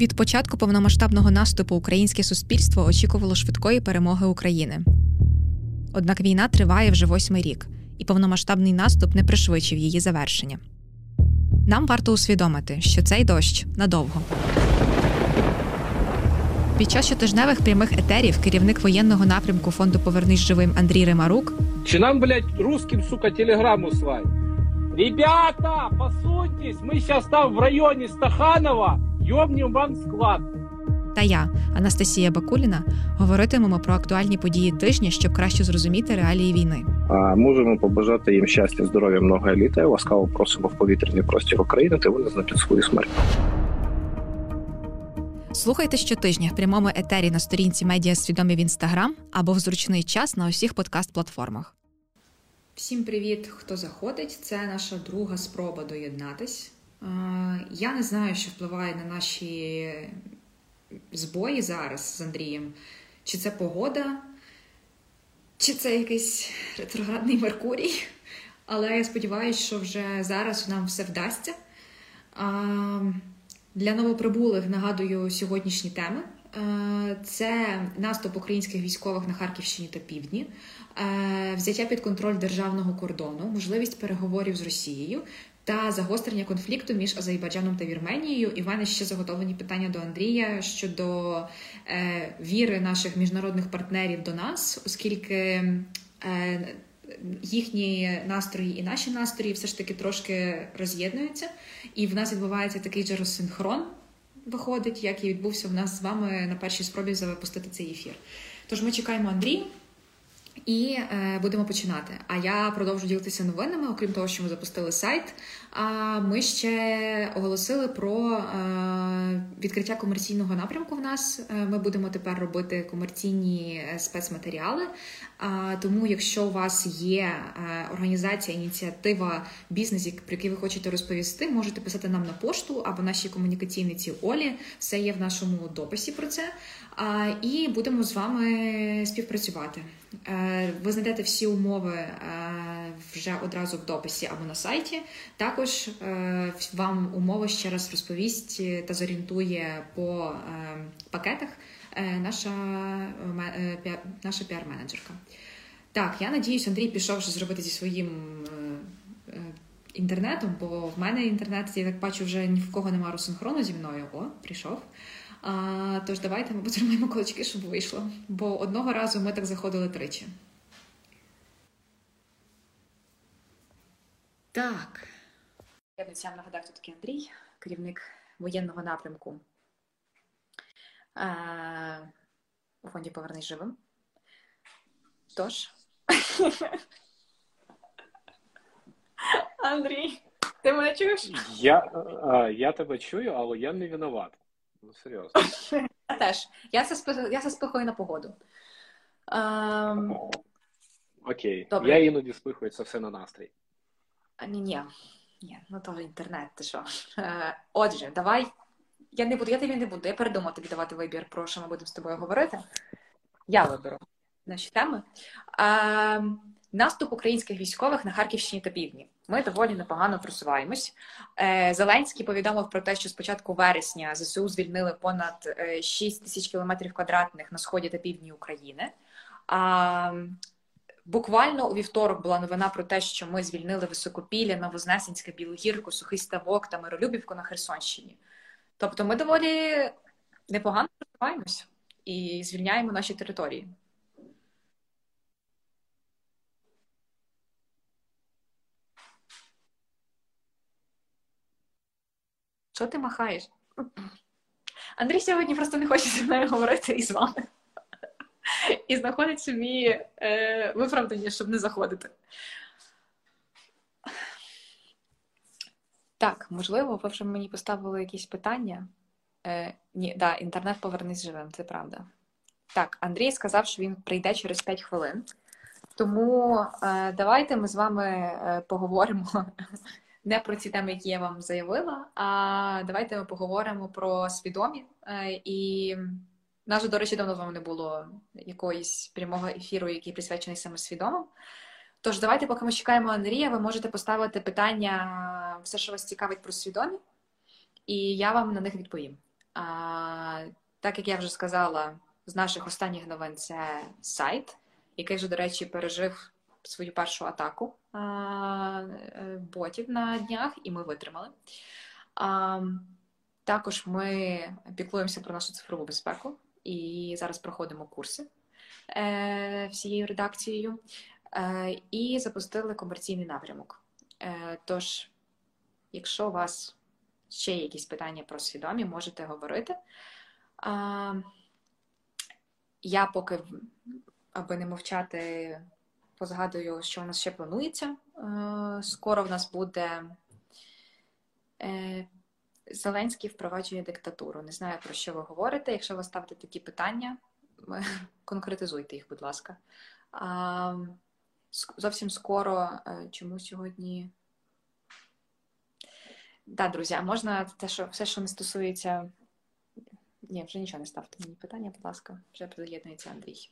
Від початку повномасштабного наступу українське суспільство очікувало швидкої перемоги України. Однак війна триває вже восьмий рік, і повномасштабний наступ не пришвидшив її завершення. Нам варто усвідомити, що цей дощ надовго. Під час щотижневих прямих етерів керівник воєнного напрямку фонду Повернись живим Андрій Римарук Чи нам, блядь, русским, сука, телеграмму слать? Ребята, посуньтесь, мы сейчас там в районе Стаханова ёбнем вам склад. та я, Анастасія Бакуліна, говоритимемо про актуальні події тижня, щоб краще зрозуміти реалії війни. А можемо побажати їм щастя, здоров'я, много літа. Ласкаво просимо в повітряний простір України та визнати свою смерть. Слухайте щотижня в прямому етері на сторінці Медіа Свідомі в інстаграм або в зручний час на усіх подкаст-платформах. Всім привіт, хто заходить. Це наша друга спроба доєднатись. Е, Я не знаю, що впливає на наші збої зараз з Андрієм. Чи це погода, чи це якийсь ретроградний Меркурій. Але я сподіваюся, що вже зараз нам все вдасться. Для новоприбулих нагадую сьогоднішні теми. Е, Це наступ українських військових на Харківщині та Півдні, е, взяття під контроль державного кордону, можливість переговорів з Росією та загострення конфлікту між Азербайджаном та Вірменією. І в мене ще заготовлені питання до Андрія щодо е, віри наших міжнародних партнерів до нас, оскільки е, їхні настрої і наші настрої все ж таки трошки роз'єднуються, і в нас відбувається такий же розсинхрон. Виходить, як і відбувся в нас з вами на першій спробі запустити цей ефір. Тож ми чекаємо Андрія і е, будемо починати. А я продовжу ділитися новинами. Окрім того, що ми запустили сайт. А ми ще оголосили про е, відкриття комерційного напрямку. В нас Е, ми будемо тепер робити комерційні е, спецматеріали. А, тому, якщо у вас є е, організація, ініціатива, бізнес, про який ви хочете розповісти, можете писати нам на пошту або нашій комунікаційниці Олі. Все є в нашому дописі про це. І будемо з вами співпрацювати. Е, Ви знайдете всі умови е, вже одразу в дописі або на сайті. Також е, вам умови ще раз розповість та зорієнтує по пакетах наша, наша піар-менеджерка. Так, я надіюсь, Андрій пішов вже зробити зі своїм інтернетом, бо в мене інтернет, я так бачу, вже ні в кого немає розсинхрону зі мною. О, прийшов. А, тож давайте ми потримаємо кулачки, щоб вийшло. Бо одного разу ми так заходили тричі. Так. Я бійцям нагадаю, хто такий Андрій, керівник воєнного напрямку е, у фонді Повернись живим. Тож. Андрій, ти мене чуєш? Я, я тебе чую, але я не виноват. Ну, серйозно. Я теж. Я це, спи- я це спихаю на погоду. Ем, Окей. Добре. Я іноді спихую це все на настрій. а, ні, ні. Ні, ну то інтернет, ти що? Е, отже, давай. Я не буду, я тобі не буду. Я передумала тобі давати вибір, про що ми будемо з тобою говорити. Я виберу наші теми. Е, наступ українських військових на Харківщині та Півдні. Ми доволі непогано просуваємось. Е, Зеленський повідомив про те, що з початку вересня ЗСУ звільнили понад е, 6 тисяч кілометрів квадратних на сході та півдні України. Буквально у вівторок була новина про те, що ми звільнили Високопілля, Новознесенське, Білогірку, Сухий Ставок та Миролюбівку на Херсонщині. Тобто ми доволі непогано просуваємось і звільняємо наші території. Що ти махаєш? Андрій сьогодні просто не хоче зі мною говорити і з вами. І знаходить собі е, виправдання, щоб не заходити. Так, можливо, ви вже мені поставили якісь питання. Е, ні, да, інтернет повернись живим, це правда. Так, Андрій сказав, що він прийде через 5 хвилин. Тому е, давайте ми з вами е, поговоримо не про ці теми, які я вам заявила, а давайте ми поговоримо про свідомі. Е, і в нас, до речі, давно з вами не було якоїсь прямого ефіру, який присвячений саме свідомим. Тож давайте, поки ми чекаємо Андрія, ви можете поставити питання, все, що вас цікавить про свідомі, і я вам на них відповім. А, Так як я вже сказала, з наших останніх новин це сайт, який вже, до речі, пережив свою першу атаку е, ботів на днях, і ми витримали. Також ми піклуємося про нашу цифрову безпеку і зараз проходимо курси е, всією редакцією. Е, і запустили комерційний напрямок. Тож, якщо у вас ще якісь питання про свідомі, можете говорити. Я поки, аби не мовчати, позгадую, що у нас ще планується. Е, скоро в нас буде Зеленський впроваджує диктатуру. Не знаю, про що ви говорите. Якщо ви ставите такі питання, конкретизуйте їх, будь ласка зовсім скоро. Е, чому сьогодні? Так, да, друзі, а можна те, що все, що не стосується. Ні, вже нічого не ставте мені питання, будь ласка, вже приєднується Андрій.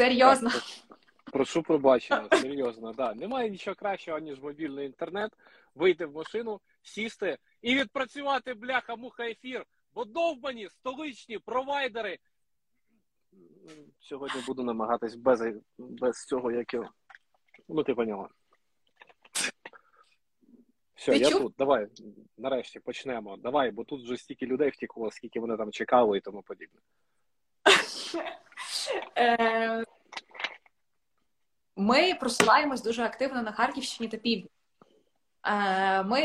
Серйозно. Прошу пробачення, серйозно, да. Немає нічого кращого, ніж мобільний інтернет, вийти в машину, сісти і відпрацювати бляха-муха ефір Бо довбані столичні провайдери. Сьогодні буду намагатись без без цього, як я. Ну, ти поняла. Все, ти я чув? тут. Давай, нарешті почнемо. Давай, бо тут вже стільки людей втікло, скільки вони там чекали і тому подібне. Ми просуваємось дуже активно на Харківщині та Півдні. Е, ми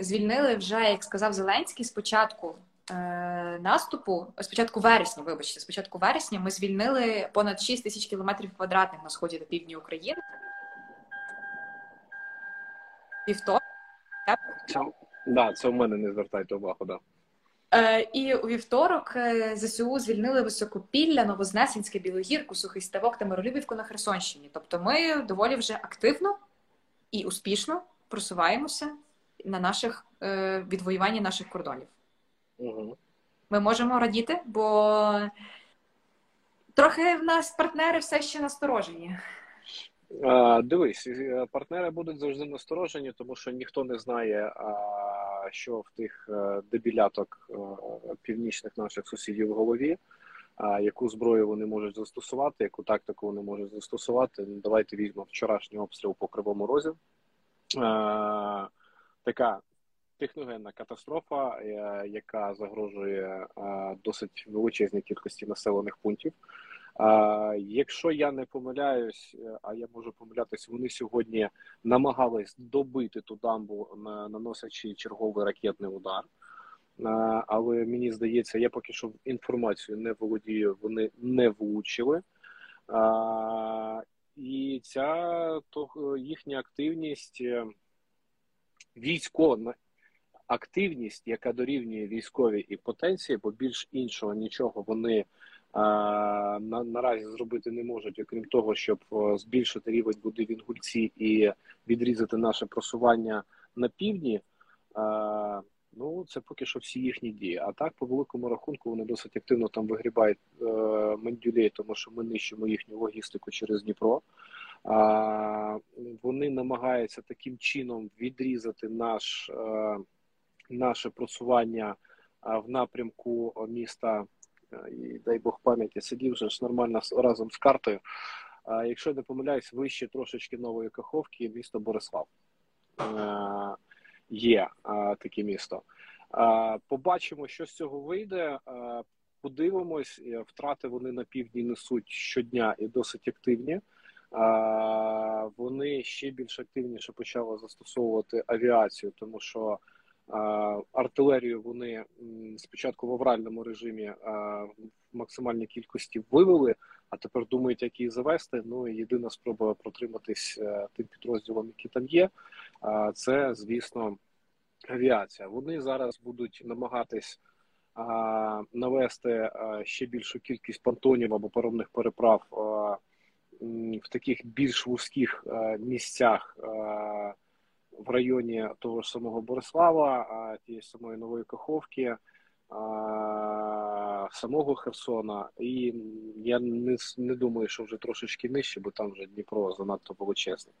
звільнили вже, як сказав Зеленський, спочатку Е, наступу, спочатку вересня, вибачте, спочатку вересня ми звільнили понад 6 тисяч кілометрів квадратних на сході та півдні України. Вівторок. Це, да, це в мене не звертайте увагу, да. Е, І у вівторок е, ЗСУ звільнили Високопілля, Новознесенське, Білогірку, Сухий Ставок та Миролюбівку на Херсонщині. Тобто ми доволі вже активно і успішно просуваємося на наших е, відвоюванні наших кордонів. Угу. Ми можемо радіти, бо трохи в нас партнери все ще насторожені. А, Дивись, е, партнери будуть завжди насторожені, тому що ніхто не знає, що в тих е, дебіляток е, північних наших сусідів в голові, яку зброю вони можуть застосувати, яку тактику вони можуть застосувати. Давайте візьмемо вчорашній обстріл по кривому розі. Така техногенна катастрофа, е, яка загрожує е, досить величезній кількості населених пунктів. Якщо я не помиляюсь, е, а я можу помилятися, вони сьогодні намагались добити ту дамбу, наносячи черговий ракетний удар. Але мені здається, я поки що інформацію не володію, вони не влучили. І ця то їхня активність військова активність, яка дорівнює військовій і потенції, бо більш іншого нічого вони на, наразі зробити не можуть, окрім того, щоб збільшити рівень води в Інгульці і відрізати наше просування на півдні. Ну, це поки що всі їхні дії. А так, по великому рахунку, вони досить активно там вигрібають е, мандюлей, тому що ми нищимо їхню логістику через Дніпро. А, Вони намагаються таким чином відрізати наш. Е, наше просування в напрямку міста, і дай Бог пам'яті, сидів вже ж нормально разом з картою. Якщо не помиляюсь, вище трошечки нової Каховки, місто Борислав є таке місто. Побачимо, що з цього вийде. Подивимось, втрати вони на півдні несуть щодня і досить активні. Вони ще більш активніше почали застосовувати авіацію, тому що Артилерію вони спочатку в авральному режимі в максимальній кількості вивели, а тепер думають, як її завести. Ну і єдина спроба протриматись е, тим підрозділом, які там є. Це, звісно, авіація. Вони зараз будуть намагатись навести ще більшу кількість понтонів або паромних переправ в таких більш вузьких місцях в районі того ж самого Борислава, тієї самої Нової Каховки, самого Херсона. І я не не думаю, що вже трошечки нижче, бо там вже Дніпро занадто величезний.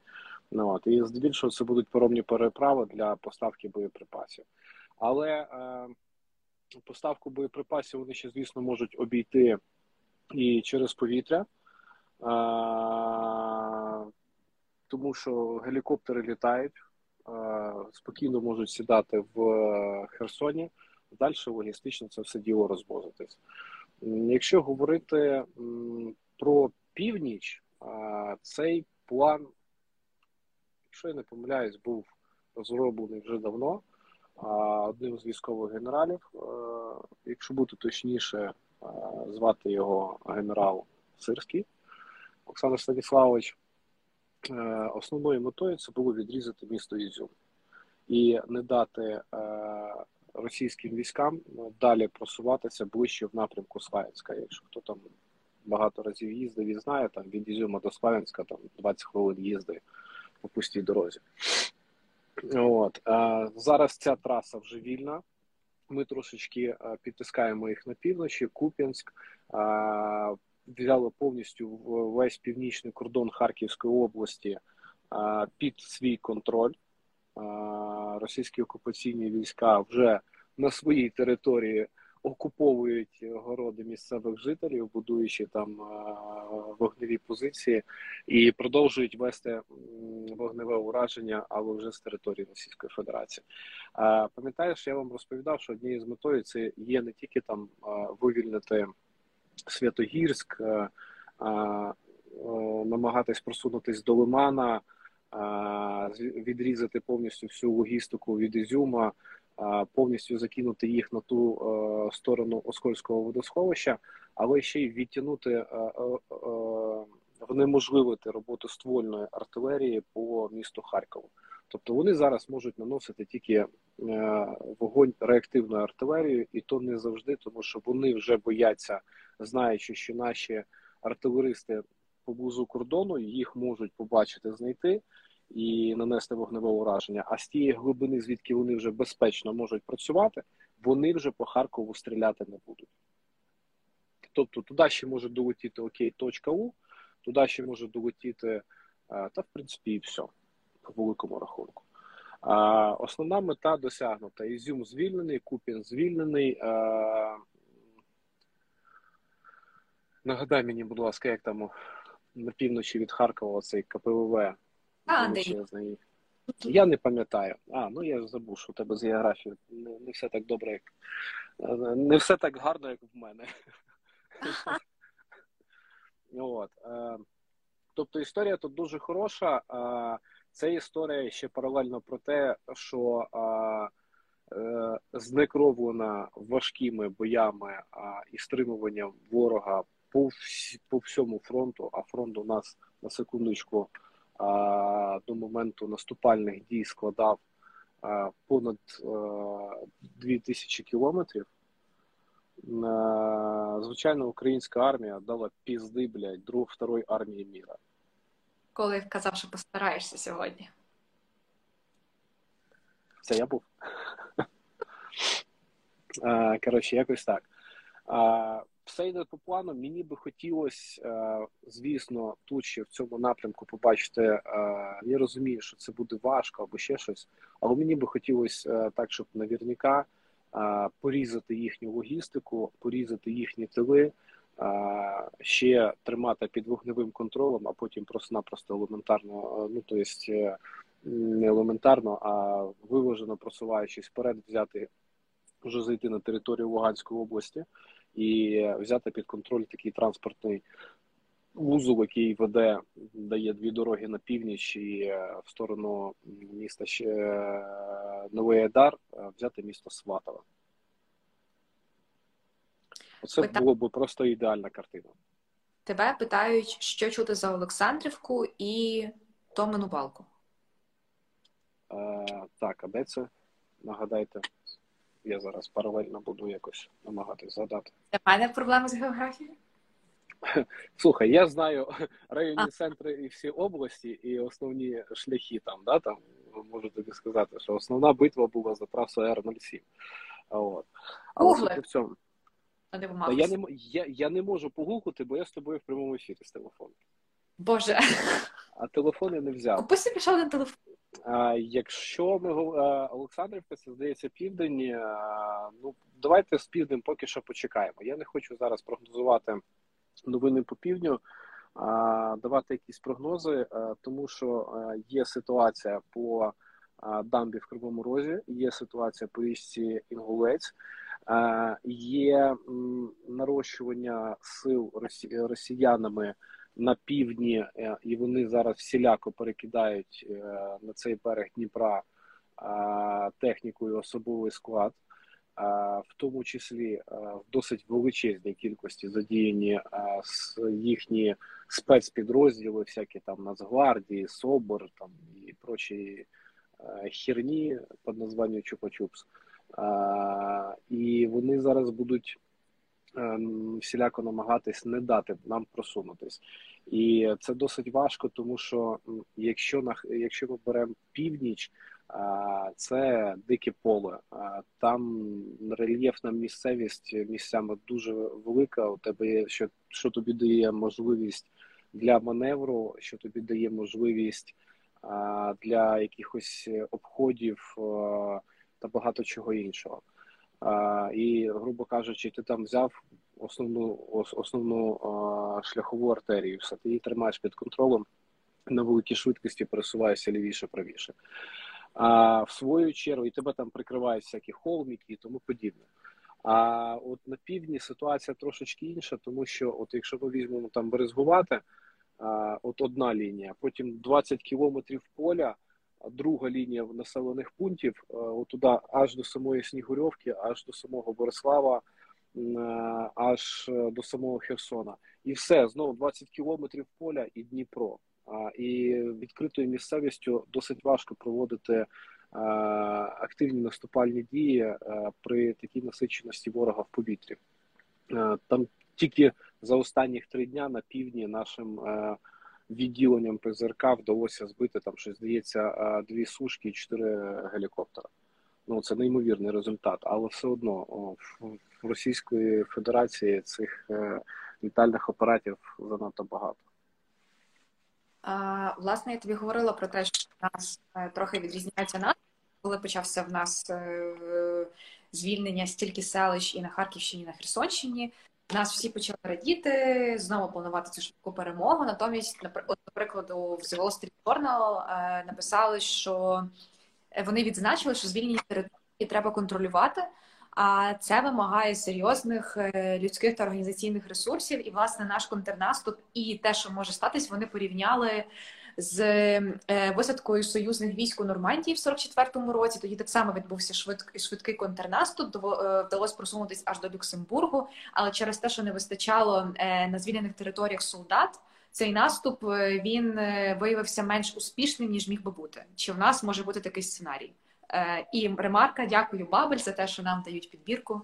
Ну, от, І здебільшого це будуть поромні переправи для поставки боєприпасів. Але е, поставку боєприпасів вони ще, звісно, можуть обійти і через повітря, е, тому що гелікоптери літають, спокійно можуть сідати в Херсоні. Далі логістично це все діло розвозитись. Якщо говорити про північ, цей план, якщо я не помиляюсь, був розроблений вже давно одним з військових генералів. Якщо бути точніше, звати його генерал Сирський Олександр Станіславович, основною метою це було відрізати місто Ізюм і не дати російським військам далі просуватися ближче в напрямку Славянська. Якщо хто там багато разів їздив і знає, там від Ізюма до Славянська там 20 хвилин їзди по пустій дорозі. От Зараз ця траса вже вільна. Ми трошечки підтискаємо їх на півночі, Куп'янськ. Взяли повністю весь північний кордон Харківської області під свій контроль російські окупаційні війська вже на своїй території окуповують городи місцевих жителів, будуючи там вогневі позиції, і продовжують вести вогневе ураження, але вже з території Російської Федерації. Пам'ятаєш, я вам розповідав, що однією з метою це є не тільки там вивільнити Святогірськ, намагатись просунутись до Лимана відрізати повністю всю логістику від Ізюма, повністю закинути їх на ту е, сторону Оскольського водосховища, але ще й відтягнути е, е, внеможливити роботу ствольної артилерії по місту Харкову. Тобто вони зараз можуть наносити тільки вогонь реактивною артилерією, і то не завжди, тому що вони вже бояться, знаючи, що наші артилеристи поблизу кордону їх можуть побачити, знайти і нанести вогневе ураження. А з тієї глибини, звідки вони вже безпечно можуть працювати, вони вже по Харкову стріляти не будуть. Тобто туди ще може долетіти окей, У, туди ще може долетіти, е, та в принципі і все, по великому рахунку. А, Основна мета досягнута. Ізюм звільнений, Купін звільнений. А, Нагадай мені, будь ласка, як там на півночі від Харкова цей КПВВ а. Я не пам'ятаю. А, ну я забув, що у тебе з географією не, не все так добре, як не все так гарно, як в мене. От. Е, тобто історія тут дуже хороша. Це історія ще паралельно про те, що е, знекровлена важкими боями і стримуванням ворога по, по всьому фронту, а фронт у нас на секундочку до моменту наступальних дій складав понад 2000 кілометрів. Звичайно, українська армія дала пізди, блядь, друг второї армії міра. Коли казав, що постараєшся сьогодні. Це я був. Коротше, якось так все йде по плану. Мені би хотілося, е, звісно, тут ще в цьому напрямку побачити. Е, я розумію, що це буде важко або ще щось, але мені би хотілося е, так, щоб навірняка порізати їхню логістику, порізати їхні тили. Ще тримати під вогневим контролем, а потім просто-напросто елементарно, ну то есть не елементарно, а виважено просуваючись вперед, взяти вже зайти на територію Луганської області і взяти під контроль такий транспортний вузол, який веде, дає дві дороги на північ і е, в сторону міста ще е, Новий е, взяти місто Сватове. Оце було б просто ідеальна картина. Тебе питають, що чути за Олександрівку і Томину балку. Е, Так, а де це? Нагадайте. Я зараз паралельно буду якось намагатись згадати. Для мене проблеми з географією? Слухай, я знаю районні а. центри і всі області, і основні шляхи там, да, там можу тобі сказати, що основна битва була за трасу Р-07. От. Але в цьому. А я не я, я не можу погуглити, бо я з тобою в прямому ефірі з телефону. Боже. а телефони не взяв. Купи собі ще один телефон. А, Якщо ми Олександрівка, це здається південь. Ну давайте з півднем поки що почекаємо. Я не хочу зараз прогнозувати новини по півдню, а, давати якісь прогнози, а, тому що є ситуація по дамбі в Кривому Розі, є ситуація по річці Інгулець. Є нарощування сил росіянами на півдні, е, і вони зараз всіляко перекидають е, на цей берег Дніпра техніку і особовий склад, в тому числі в досить величезній кількості задіяні їхні спецпідрозділи, всякі там Нацгвардії, СОБОР там і прочі херні під названням Чупа-Чупс. І вони зараз будуть ем, всіляко намагатись не дати нам просунутись. І це досить важко, тому що якщо на якщо ми беремо північ, це дике поле. Там рельєфна місцевість місцями дуже велика. У тебе є що, що тобі дає можливість для маневру, що тобі дає можливість для якихось обходів та багато чого іншого. І, грубо кажучи, ти там взяв основну основну шляхову артерію, все ти її тримаєш під контролем на великій швидкості, пересуваєшся лівіше, правіше. А в свою чергу і тебе там прикривають всякі холміки і тому подібне. А от на півдні ситуація трошечки інша, тому що, от якщо ми візьмемо там Березгувати, от одна лінія, потім 20 кілометрів поля, друга лінія населених пунктів, от туди аж до самої Снігурьовки, аж до самого Борислава, аж до самого Херсона. І все, знову 20 кілометрів поля і Дніпро. І відкритою місцевістю досить важко проводити активні наступальні дії при такій насиченості ворога в повітрі. Там тільки за останніх три дня на півдні нашим е, відділенням ПЗРК вдалося збити там щось здається е, дві сушки і чотири гелікоптера. Ну це неймовірний результат, але все одно в Російської Федерації цих е, літальних апаратів занадто багато. А, Власне, я тобі говорила про те, що в нас трохи відрізняється нас, коли почався в нас звільнення стільки селищ і на Харківщині, і на Херсонщині. Нас всі почали радіти, знову планувати цю швидку перемогу. Натомість, наприклад, в The Wall Street Journal е, написали, що вони відзначили, що звільнені території треба контролювати, а це вимагає серйозних е, людських та організаційних ресурсів. І власне наш контрнаступ і те, що може статись, вони порівняли з е, висадкою союзних військ у Нормандії в 44-му році. Тоді так само відбувся швидкий швидкий контрнаступ. Е, вдалося просунутися аж до Люксембургу, але через те, що не вистачало е, на звільнених територіях солдат. Цей наступ він виявився менш успішним ніж міг би бути. Чи в нас може бути такий сценарій? І ремарка, дякую, Бабель, за те, що нам дають підбірку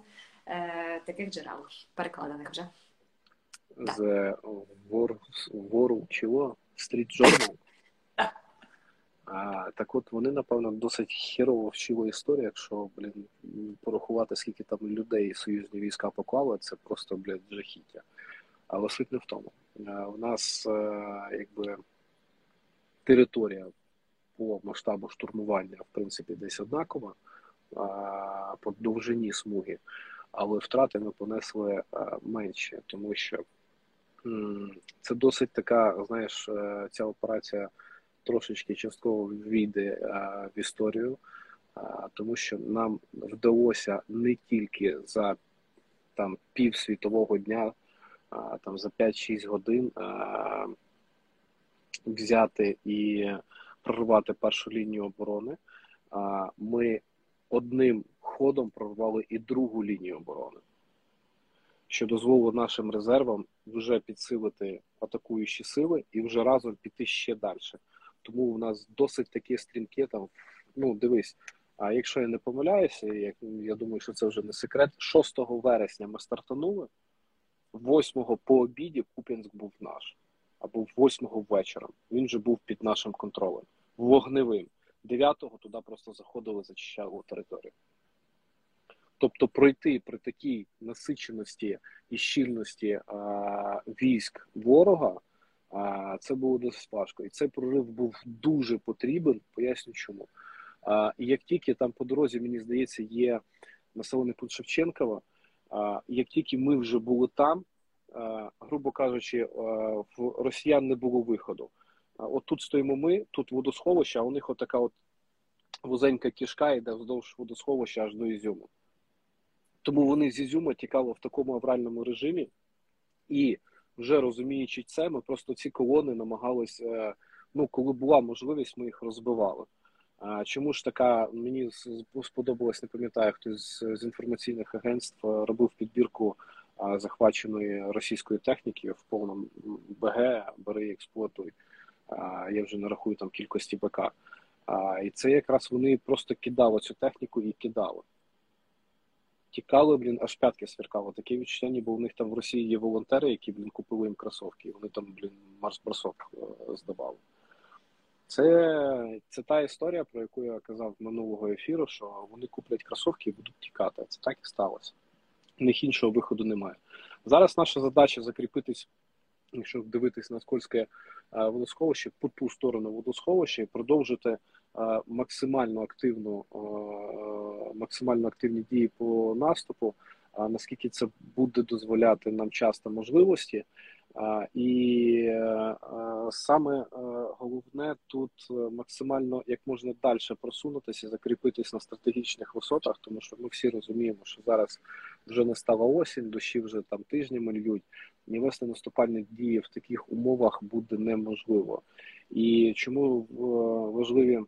таких джерел, перекладених вже з вору чого? Street Journal. А, Так от вони, напевно, досить херово вчили історію, якщо блін, порахувати, скільки там людей союзні війська поклали, це просто блін, жахіття. Але суть не в тому. А, у нас а, якби територія по масштабу штурмування, в принципі, десь однакова а, по довжині смуги, але втрати ми понесли а, менші, тому що це досить така, знаєш, е, ця операція трошечки частково війде е, в історію, е, тому що нам вдалося не тільки за там пів світового дня, там за 5-6 годин взяти і прорвати першу лінію оборони. Ми одним ходом прорвали і другу лінію оборони що дозволило нашим резервам вже підсилити атакуючі сили і вже разом піти ще далі. Тому у нас досить таке стрімке там. Ну, дивись, а якщо я не помиляюся, як я думаю, що це вже не секрет. 6 вересня ми стартанули, 8 по обіді Куп'янськ був наш, або 8 вечора. Він вже був під нашим контролем, вогневим. 9-го туди просто заходили, зачищали територію. Тобто пройти при такій насиченості і щільності а, військ ворога А це було досить важко. І цей прорив був дуже потрібен. Поясню, чому. А, І як тільки там по дорозі, мені здається, є населений пункт Шевченкова, а, як тільки ми вже були там, а, грубо кажучи, в росіян не було виходу. А, От тут стоїмо ми, тут водосховище, а у них отака от вузенька кішка йде вздовж водосховища аж до Ізюму. Тому вони з Ізюма тікали в такому авральному режимі, і вже розуміючи це, ми просто ці колони намагалися, е, ну, коли була можливість, ми їх розбивали. Чому ж така, мені сподобалось, не пам'ятаю, хтось з інформаційних агентств е, робив підбірку захваченої російської техніки в повному БГ, бери, експлуатуй. Я вже не рахую там кількості БК. І це якраз вони просто кидали цю техніку і кидали тікали, блін, аж п'ятки сверкало. Таке відчуття, ніби у них там в Росії є волонтери, які, блін, купили їм кросовки, вони там, блін, марш-бросок е, здавали. Це це та історія, про яку я казав минулого ефіру, що вони куплять кросовки і будуть тікати. Це так і сталося. У них іншого виходу немає. Зараз наша задача закріпитись, якщо дивитись на скольське е, водосховище, по ту сторону водосховища і продовжити максимально активну, максимально активні дії по наступу. Наскільки це буде дозволяти нам часто можливості, і саме головне тут максимально як можна далі просунутися, закріпитись на стратегічних висотах, тому що ми всі розуміємо, що зараз вже не стала осінь, дощі вже там тижнями льють, і вести наступальні дії в таких умовах буде неможливо. І чому важливі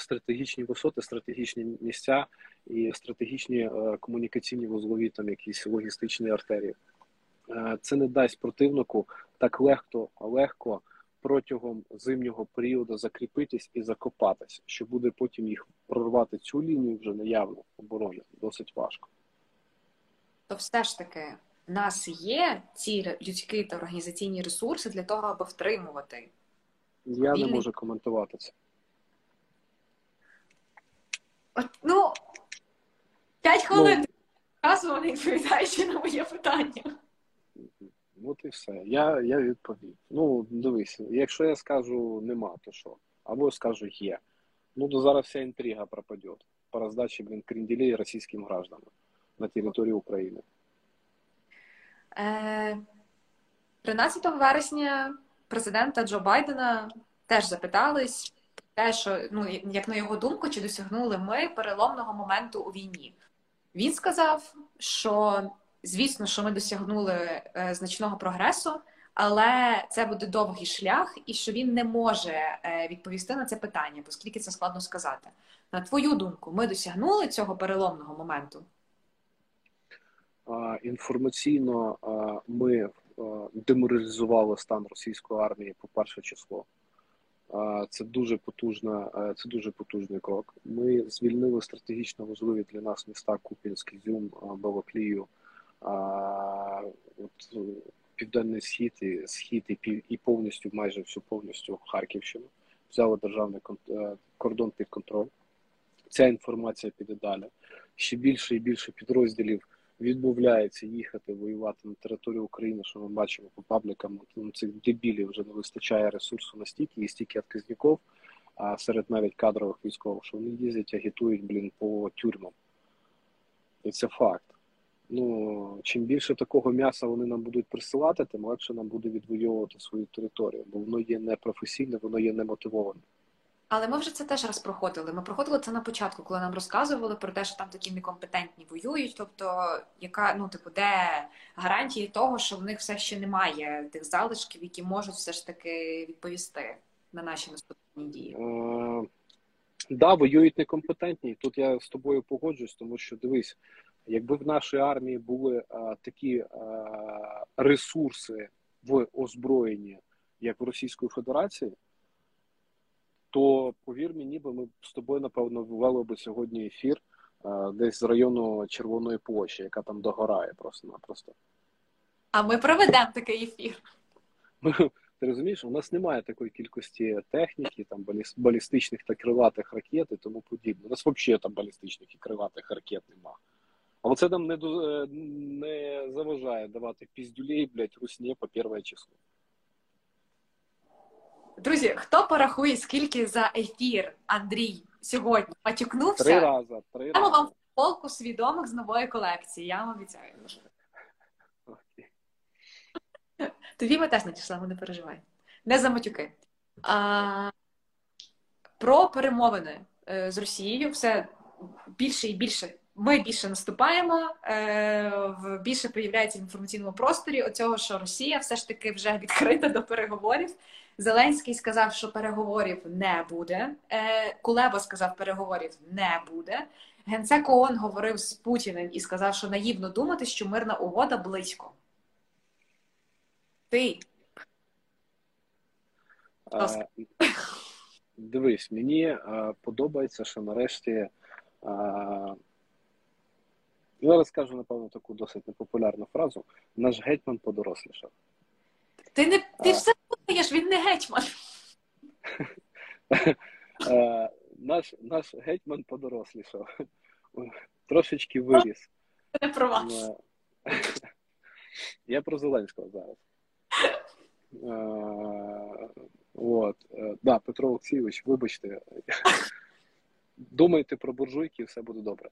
стратегічні висоти, стратегічні місця і стратегічні е, комунікаційні вузлові, там якісь логістичні артерії. Е, це не дасть противнику так легко, легко протягом зимнього періоду закріпитись і закопатись, що буде потім їх прорвати цю лінію вже наявно оборони досить важко. То все ж таки в нас є ці людські та організаційні ресурси для того, аби втримувати. Я Вільний... не можу коментувати це. Ну, п'ять ну. хвилин разу не відповідаючи на моє питання. От і все. Я я відповів. Ну, дивись, якщо я скажу нема, то що? Або скажу є. Ну, то зараз вся інтрига пропаде по роздачі, блін, кренделей російським гражданам на території України. Е, 13 вересня президента Джо Байдена теж запитались те, що ну як на його думку, чи досягнули ми переломного моменту у війні. Він сказав, що звісно, що ми досягнули е, значного прогресу, але це буде довгий шлях, і що він не може е, відповісти на це питання, оскільки це складно сказати. На твою думку, ми досягнули цього переломного моменту? Інформаційно ми деморалізували стан російської армії по перше число. Це дуже потужна, це дуже потужний крок. Ми звільнили стратегічно важливі для нас міста Купінськ, Ізюм, Балаклію, от Південний Схід і Схід і і повністю, майже всю повністю Харківщину. Взяли державний е, кордон під контроль. Ця інформація піде далі. Ще більше і більше підрозділів відмовляється їхати воювати на територію України, що ми бачимо по паблікам, ну, цих дебілів вже не вистачає ресурсу настільки і стільки отказників, а серед навіть кадрових військових, що вони їздять, агітують, блін, по тюрмам. І це факт. Ну, чим більше такого м'яса вони нам будуть присилати, тим легше нам буде відвоювати свою територію, бо воно є непрофесійне, воно є немотивоване. Але ми вже це теж раз проходили. Ми проходили це на початку, коли нам розказували про те, що там такі некомпетентні воюють. Тобто, яка ну типу, де гарантії того, що в них все ще немає тих залишків, які можуть все ж таки відповісти на наші наступні дії? Так, е, да, воюють некомпетентні. Тут я з тобою погоджуюсь, тому що дивись, якби в нашій армії були а, е, такі а, е, ресурси в озброєнні, як в Російської Федерації то повір мені, бо ми з тобою, напевно, ввели би сьогодні ефір десь з району Червоної площі, яка там догорає просто-напросто. А ми проведемо такий ефір. Ти розумієш, у нас немає такої кількості техніки, там балістичних та криватих ракет і тому подібне. У нас взагалі там балістичних і криватих ракет немає. Але це нам не е, не заважає давати піздюлей, блядь, русні по перше число. Друзі, хто порахує, скільки за ефір Андрій сьогодні матюкнувся? Три рази. Три Дамо рази. вам полку свідомих з нової колекції, я вам обіцяю. Тобі ми теж надішлемо, не переживай. Не за матюки. А, про перемовини е, з Росією все більше і більше. Ми більше наступаємо, е, більше появляється в інформаційному просторі оцього, що Росія все ж таки вже відкрита до переговорів. Зеленський сказав, що переговорів не буде. Е, Кулеба сказав, переговорів не буде. Генсек ООН говорив з Путіним і сказав, що наївно думати, що мирна угода близько. Ти. Е, Дивись, мені подобається, що нарешті. Зараз скажу, напевно, таку досить непопулярну фразу. Наш гетьман подорослішав. Ти не ти А. все знаєш, він не гетьман. Е, Наш, наш гетьман подорослішав. Трошечки виріс. Не про вас. Е, Я про Зеленського зараз. Е, От. Да, Петро Олексійович, вибачте. Думайте про буржуйки, і все буде добре.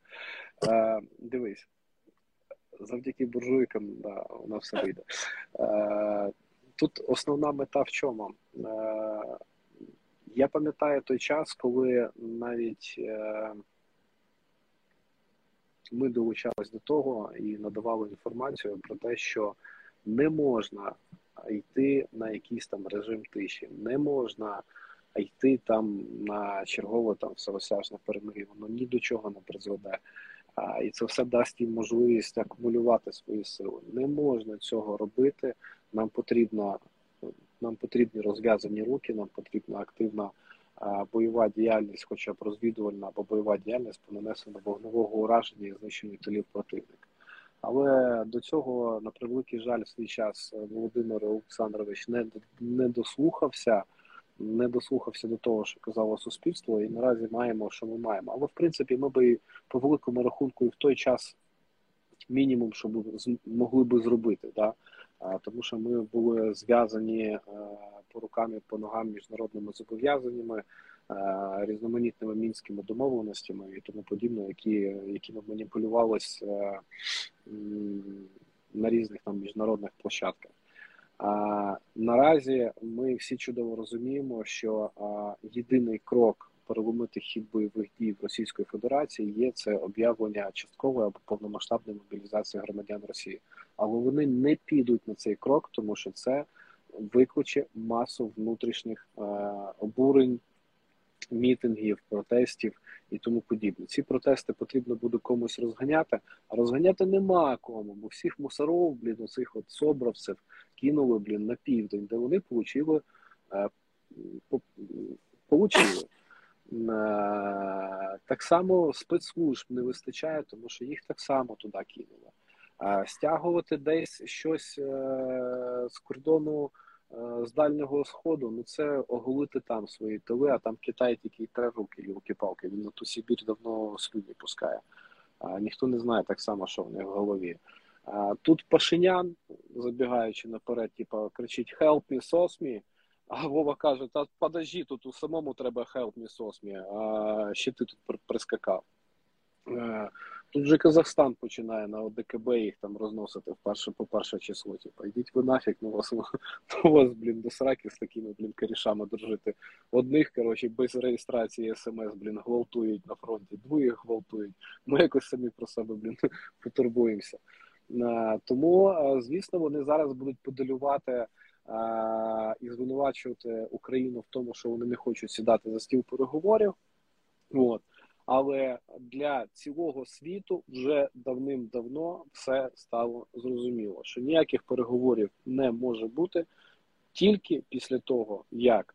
Е, Дивись. Завдяки буржуйкам, да, у нас все вийде. Е, Тут основна мета в чому? Е, Я пам'ятаю той час, коли навіть е, ми долучались до того і надавали інформацію про те, що не можна йти на якийсь там режим тиші, не можна йти там на чергове там всеосяжне перемир'я, воно ні до чого не призведе. А, і це все дасть їм можливість акумулювати свої сили. Не можна цього робити. Нам потрібно нам потрібні розв'язані руки, нам потрібна активна а, бойова діяльність, хоча б розвідувальна або бойова діяльність по нанесенню вогневого ураження і знищенню тилів противника. Але до цього, на превеликий жаль, в свій час Володимир Олександрович не, не дослухався, не дослухався до того, що казало суспільство, і наразі маємо, що ми маємо. Але в принципі, ми би по великому рахунку і в той час мінімум, що з- могли би зробити, да? Тому що ми були зв'язані е, по рукам і по ногам міжнародними зобов'язаннями, е, різноманітними мінськими домовленостями і тому подібне, які, якими маніпулювалися е, на різних там міжнародних площадках. А, наразі ми всі чудово розуміємо, що а, єдиний крок переломити хід бойових дій в Російської Федерації є це об'явлення часткової або повномасштабної мобілізації громадян Росії. Але вони не підуть на цей крок, тому що це викличе масу внутрішніх е, обурень, мітингів, протестів і тому подібне. Ці протести потрібно буде комусь розганяти, а розганяти нема кому, бо всіх мусоров, блін, оцих от собравців кинули, блін, на південь, де вони получили, е, получили. Е, Так само спецслужб не вистачає, тому що їх так само туди кинули. А Стягувати десь щось е, з кордону е, з Дальнього Сходу, ну це оголити там свої тили, а там Китай тільки три руки, юлки-палки. Він на ту Сибір давно слюні пускає. Ніхто не знає так само, що в них в голові. Тут Пашинян, забігаючи наперед, типу, кричить «Help me, sauce me», а Вова каже, та подожди, тут у самому треба help me, sauce me, а ще ти тут прискакав. Е, Тут вже Казахстан починає на ОДКБ їх там розносити в по перше число. Типу, йдіть ви нафіг, ну вас, ну вас, блін, до сраки з такими, блін, корішами дружити. Одних, коротше, без реєстрації смс, блін, гвалтують на фронті, двоїх гвалтують. Ми якось самі про себе, блін, потурбуємося. Е, Тому, е, звісно, вони зараз будуть подалювати е, і звинувачувати Україну в тому, що вони не хочуть сідати за стіл переговорів. От. Але для цілого світу вже давним-давно все стало зрозуміло, що ніяких переговорів не може бути тільки після того, як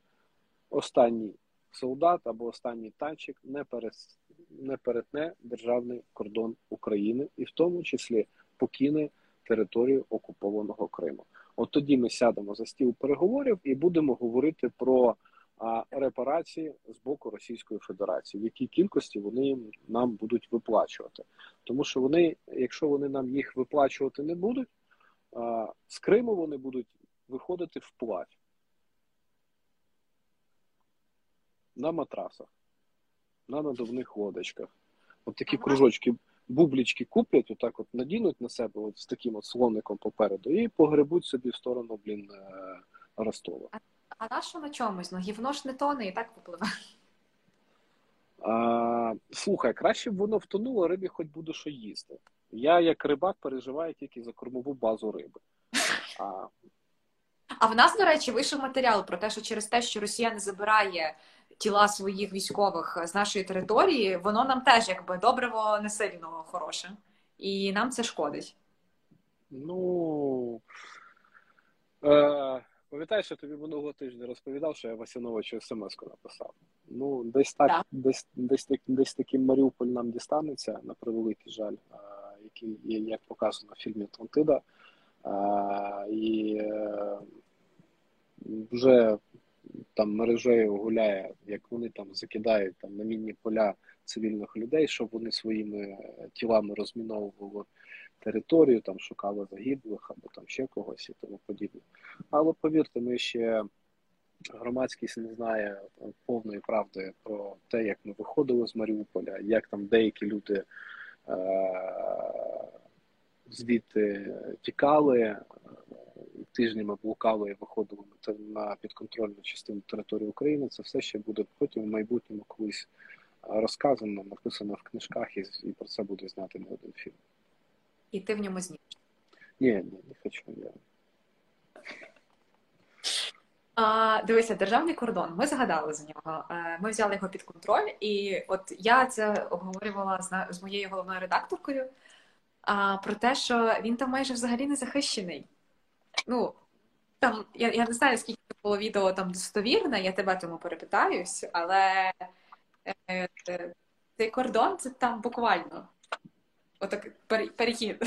останній солдат або останній танчик не перес... не перетне державний кордон України і в тому числі покине територію окупованого Криму. От тоді ми сядемо за стіл переговорів і будемо говорити про а, репарації з боку Російської Федерації, в якій кількості вони нам будуть виплачувати. Тому що вони, якщо вони нам їх виплачувати не будуть, а, з Криму вони будуть виходити вплавь. на матрасах, на надувних лодочках. От такі кружочки, бублічки куплять, отак от надінуть на себе от з таким от слоником попереду і погребуть собі в сторону, блін, е, Ростова. А на що на чомусь? Ну гівно ж не тоне і так попливе. А, Слухай, краще б воно втонуло, рибі хоч буде що їсти. Я, як рибак, переживаю тільки за кормову базу риби. А А в нас, до речі, вийшов матеріал про те, що через те, що Росія не забирає тіла своїх військових з нашої території, воно нам теж якби добриво не сильно хороше, і нам це шкодить. Ну е, пам'ятаєш, я тобі минулого тижня розповідав, що я Васяновичу смс-ку написав. Ну, десь так, Так. десь десь так, десь такий Маріуполь нам дістанеться, на превеликий жаль, е, який є, як показано в фільмі Атлантида. Е, і е, вже там мережею гуляє, як вони там закидають там на мінні поля цивільних людей, щоб вони своїми е, тілами розміновували територію, там шукали загиблих або там ще когось і тому подібне. Але повірте, ми ще громадськість не знає повної правди про те, як ми виходили з Маріуполя, як там деякі люди е- звідти тікали, е, тижнями блукали і виходили на підконтрольну частину території України. Це все ще буде потім в майбутньому колись розказано, написано в книжках, і, і про це буде знати не один фільм. І ти в ньому знімеш. Ні, ні, не хочу. Я... А, дивися, державний кордон. Ми згадали за нього. Е, Ми взяли його під контроль, і от я це обговорювала з, з моєю головною редакторкою. А, про те, що він там майже взагалі не захищений. Ну, там, я, я не знаю, скільки було відео там достовірне, я тебе тому перепитаюсь, але е, е, цей кордон це там буквально отак пере- перехід.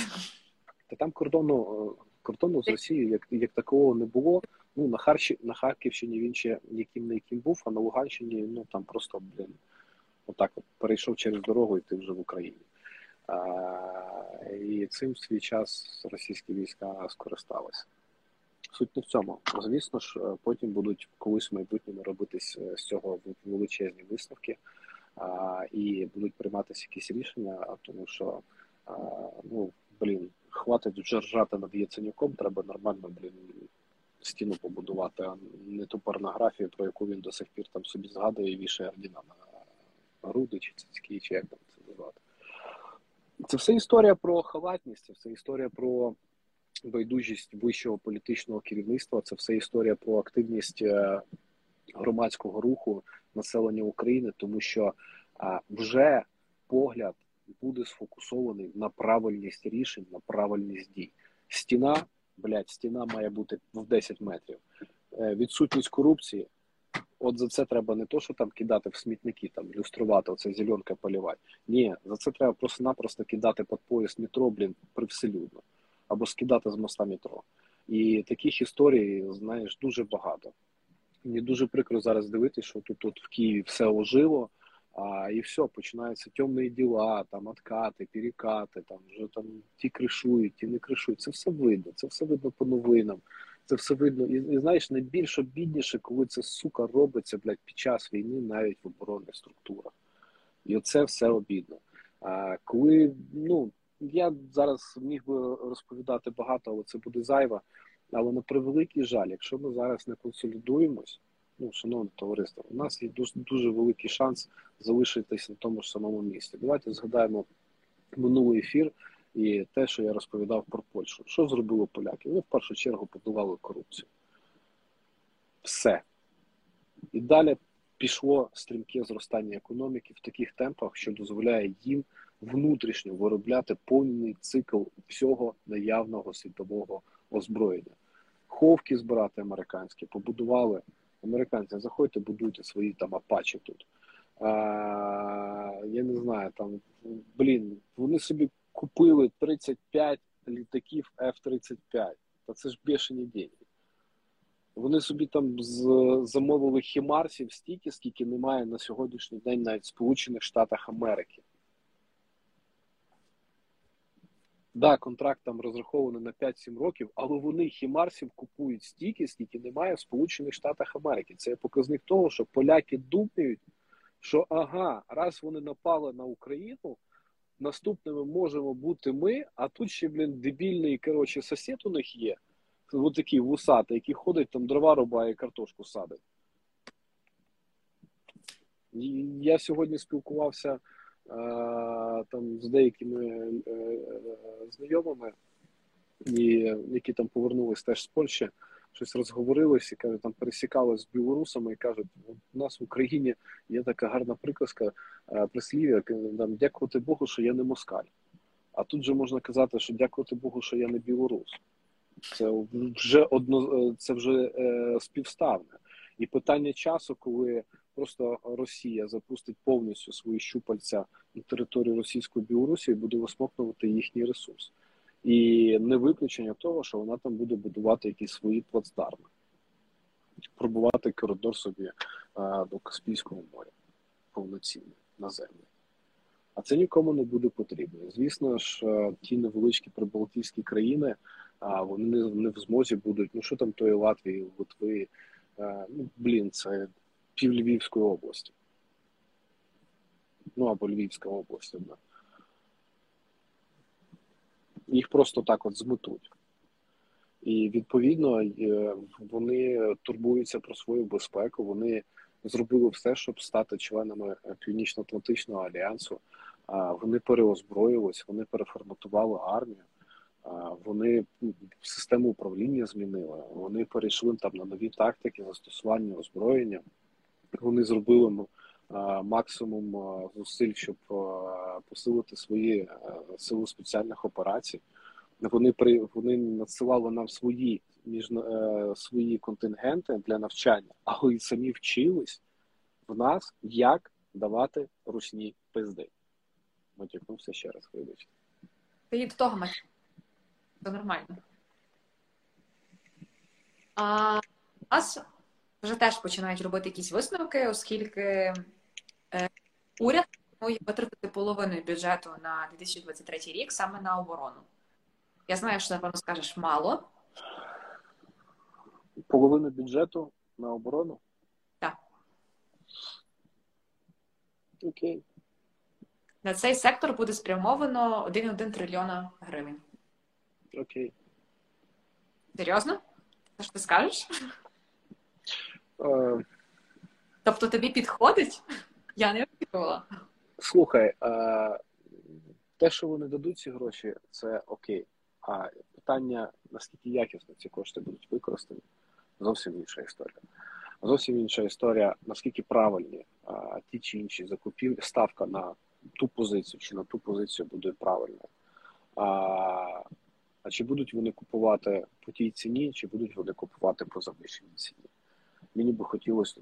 Та там кордону, е, кордону з Росією як, як такого не було. Ну, на, Харчі, на Харківщині він ще яким не яким був, а на Луганщині ну там просто, блін, отак от перейшов через дорогу і ти вже в Україні. А, і цим в свій час російські війська скористалися. Суть не в цьому. Звісно ж, е, потім будуть колись в майбутньому робитись е, з цього величезні висновки, а, і будуть прийматися якісь рішення, тому що а, ну, блін, хватить вже ржати над Яценюком, треба нормально, блін, стіну побудувати, а не ту порнографію, про яку він до сих пір там собі згадує і вішає ордіна на груди чи цицьки, чи як там це назвати. Це все історія про халатність, це все історія про байдужість вищого політичного керівництва, це все історія про активність е, громадського руху населення України, тому що вже погляд буде сфокусований на правильність рішень, на правильність дій. Стіна, блядь, стіна має бути в 10 метрів. Е, Відсутність корупції. От за це треба не то, що там кидати в смітники, там люструвати, оце зеленка полівати. Ні, за це треба просто-напросто кидати під пояс метро, блін, привселюдно. Або скидати з моста метро. І таких історій, знаєш, дуже багато. Мені дуже прикро зараз дивитися, що тут, тут в Києві все ожило, а, і все, починаються темні діла, там откати, перекати, там вже там ті кришують, ті не кришують. Це все видно, це все видно по новинам. Це все видно. І, і знаєш, найбільш обідніше, коли це сука робиться блядь, під час війни навіть в оборонних структурах. І оце все обідно. А коли, ну, я зараз міг би розповідати багато, але це буде зайво. Але на превеликий жаль, якщо ми зараз не консолідуємось, ну, шановне товариство, у нас є дуже, дуже великий шанс залишитись на тому ж самому місці. Давайте згадаємо минулий ефір і те, що я розповідав про Польщу. Що зробили поляки? Вони в першу чергу подолали корупцію. Все. І далі пішло стрімке зростання економіки в таких темпах, що дозволяє їм внутрішньо виробляти повний цикл всього наявного світового озброєння. Ховки збирати американські, побудували. Американці, заходьте, будуйте свої там апачі тут. А, я не знаю, там, блін, вони собі купили 35 літаків F-35. Та це ж бешені деньги. Вони собі там замовили хімарсів стільки, скільки немає на сьогоднішній день навіть в Сполучених Штатах Америки. Да, контракт там розрахований на 5-7 років, але вони хімарсів купують стільки, скільки немає в Сполучених Штатах Америки. Це показник того, що поляки думають, що ага, раз вони напали на Україну, наступними можемо бути ми, а тут ще, блін, дебільний коротше, сосед у них є. Ось такий вусатий, який ходить там дрова рубає картошку садить. Я сьогодні спілкувався там з деякими е, знайомими, і які там повернулись теж з Польщі, щось розговорилися, кажуть, там пересікалися з білорусами і кажуть, у нас в Україні є така гарна приказка прислів'я, там дякувати Богу, що я не москаль. А тут же можна казати, що дякувати Богу, що я не білорус. Це вже одно е, це вже е, співставне. І питання часу, коли просто Росія запустить повністю свої щупальця на територію Російської Білорусі і буде висмокнувати їхній ресурс. І не виключення того, що вона там буде будувати якісь свої плацдарми, пробувати коридор собі а, до Каспійського моря повноцінний наземний. А це нікому не буде потрібно. Звісно ж, ті невеличкі прибалтійські країни, а вони не, не в змозі будуть. Ну що там тої Латвії, Литви, ну блін, це пів Львівської області. Ну або Львівська область одна. Їх просто так от зметуть. І відповідно е, вони турбуються про свою безпеку. Вони зробили все, щоб стати членами Північно-Атлантичного альянсу. Вони переозброїлись, вони переформатували армію, вони систему управління змінили. Вони перейшли там на нові тактики застосування озброєння вони зробили максимум зусиль, щоб посилити свої сили спеціальних операцій. Вони при вони надсилали нам свої між е, свої контингенти для навчання, але й самі вчились в нас, як давати ручні пизди. Матюкнувся ще раз, вибачте. Ти до того Матюк. Це нормально. А нас вже теж починають робити якісь висновки, оскільки е, уряд планує витратити половину бюджету на 2023 рік саме на оборону. Я знаю, що напевно скажеш мало. Половину бюджету на оборону? Так. Окей. На цей сектор буде спрямовано 1,1 трильйона гривень. Окей. Серйозно? Що ти скажеш? Е, тобто тобі підходить? Я не очікувала. Слухай, е, те, що вони дадуть ці гроші, це окей. А питання, наскільки якісно ці кошти будуть використані, зовсім інша історія. Зовсім інша історія, наскільки правильні а, е, ті чи інші закупівлі, ставка на ту позицію чи на ту позицію буде правильною. А а чи будуть вони купувати по тій ціні, чи будуть вони купувати по завищеній ціні? Мені би хотілося,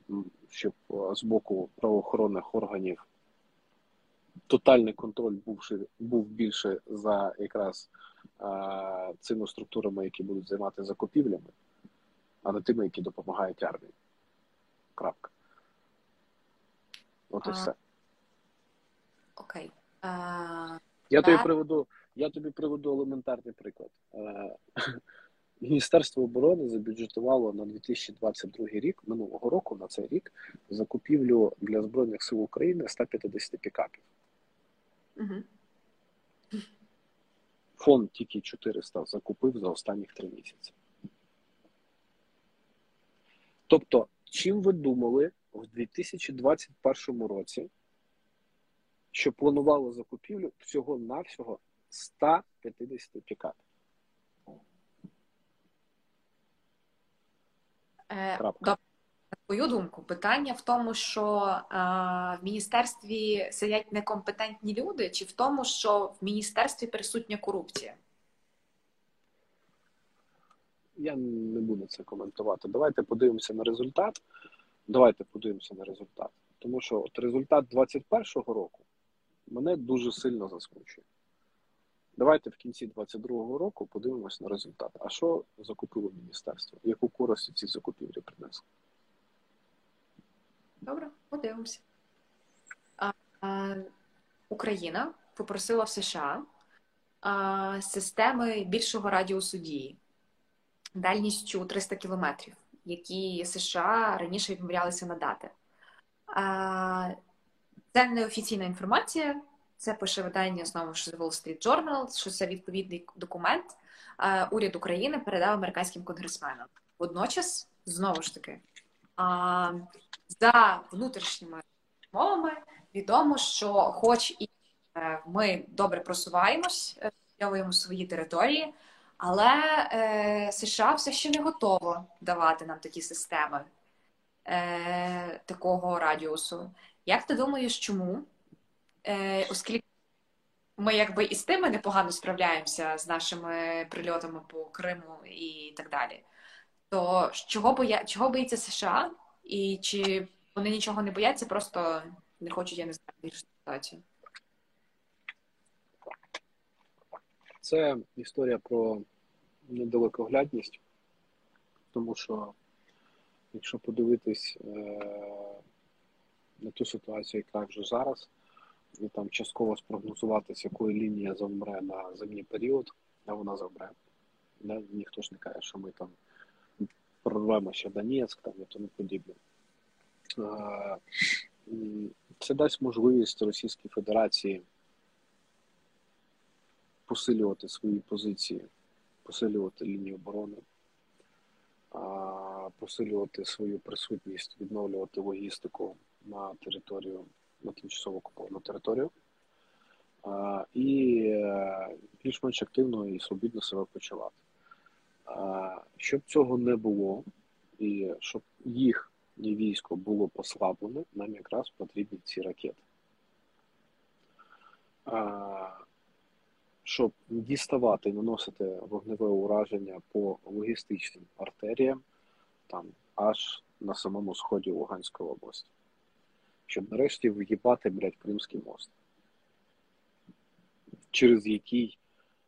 щоб з боку правоохоронних органів тотальний контроль бувши, був більше за якраз а, цими структурами, які будуть займатися закупівлями, а не тими, які допомагають армії. Крапка. От і все. Окей. Я тобі приведу, я тобі приведу елементарний приклад. Міністерство оборони забюджетувало на 2022 рік минулого року на цей рік закупівлю для збройних сил України 150 пікапів. Угу. Фонд тільки 400 закупив за останніх три місяці. Тобто, чим ви думали в 2021 році, що планувало закупівлю всього-навсього 150 пікапів? Е, На твою думку, питання в тому, що е, в міністерстві сидять некомпетентні люди, чи в тому, що в міністерстві присутня корупція? Я не буду це коментувати. Давайте подивимося на результат. Давайте подивимося на результат. Тому що от результат 2021 року мене дуже сильно засмучує. Давайте в кінці 2022 року подивимось на результат. А що закупило міністерство? Яку користь ці закупівлі принесли? Добре, подивимося. А, а, Україна попросила в США системи більшого радіусу дії дальністю 300 кілометрів, які США раніше відмовлялися надати. Це неофіційна інформація. Це пише видання знову ж Wall Street Journal, що це відповідний документ. Уряд України передав американським конгресменам. Водночас, знову ж таки, за внутрішніми мовами відомо, що, хоч і е, ми добре просуваємось, відновуємо свої території, але е, США все ще не готово давати нам такі системи е, такого радіусу. Як ти думаєш, чому? Е, Оскільки ми якби і з тими непогано справляємося з нашими прильотами по Криму і так далі, то чого боя... чого боїться США? І чи вони нічого не бояться, просто не хочуть, я не знаю, більше ситуацію? Це історія про недалекоглядність, тому що, якщо подивитись е, на ту ситуацію, яка вже зараз, і там частково спрогнозувати, з якої лінії завмре на зимній період, а вона завмре. Не, ніхто ж не каже, що ми там прорвемо ще Донецьк там і тому подібне. Це дасть можливість Російській Федерації посилювати свої позиції, посилювати лінію оборони, посилювати свою присутність, відновлювати логістику на територію, на тимчасово окуповану територію. І е, більш-менш активно і свобідно себе почувати. Щоб цього не було, і щоб їх і військо було послаблене, нам якраз потрібні ці ракети щоб діставати і наносити вогневе ураження по логістичним артеріям, там аж на самому сході Луганської області, щоб нарешті в'їбати, блядь, Кримський мост, через який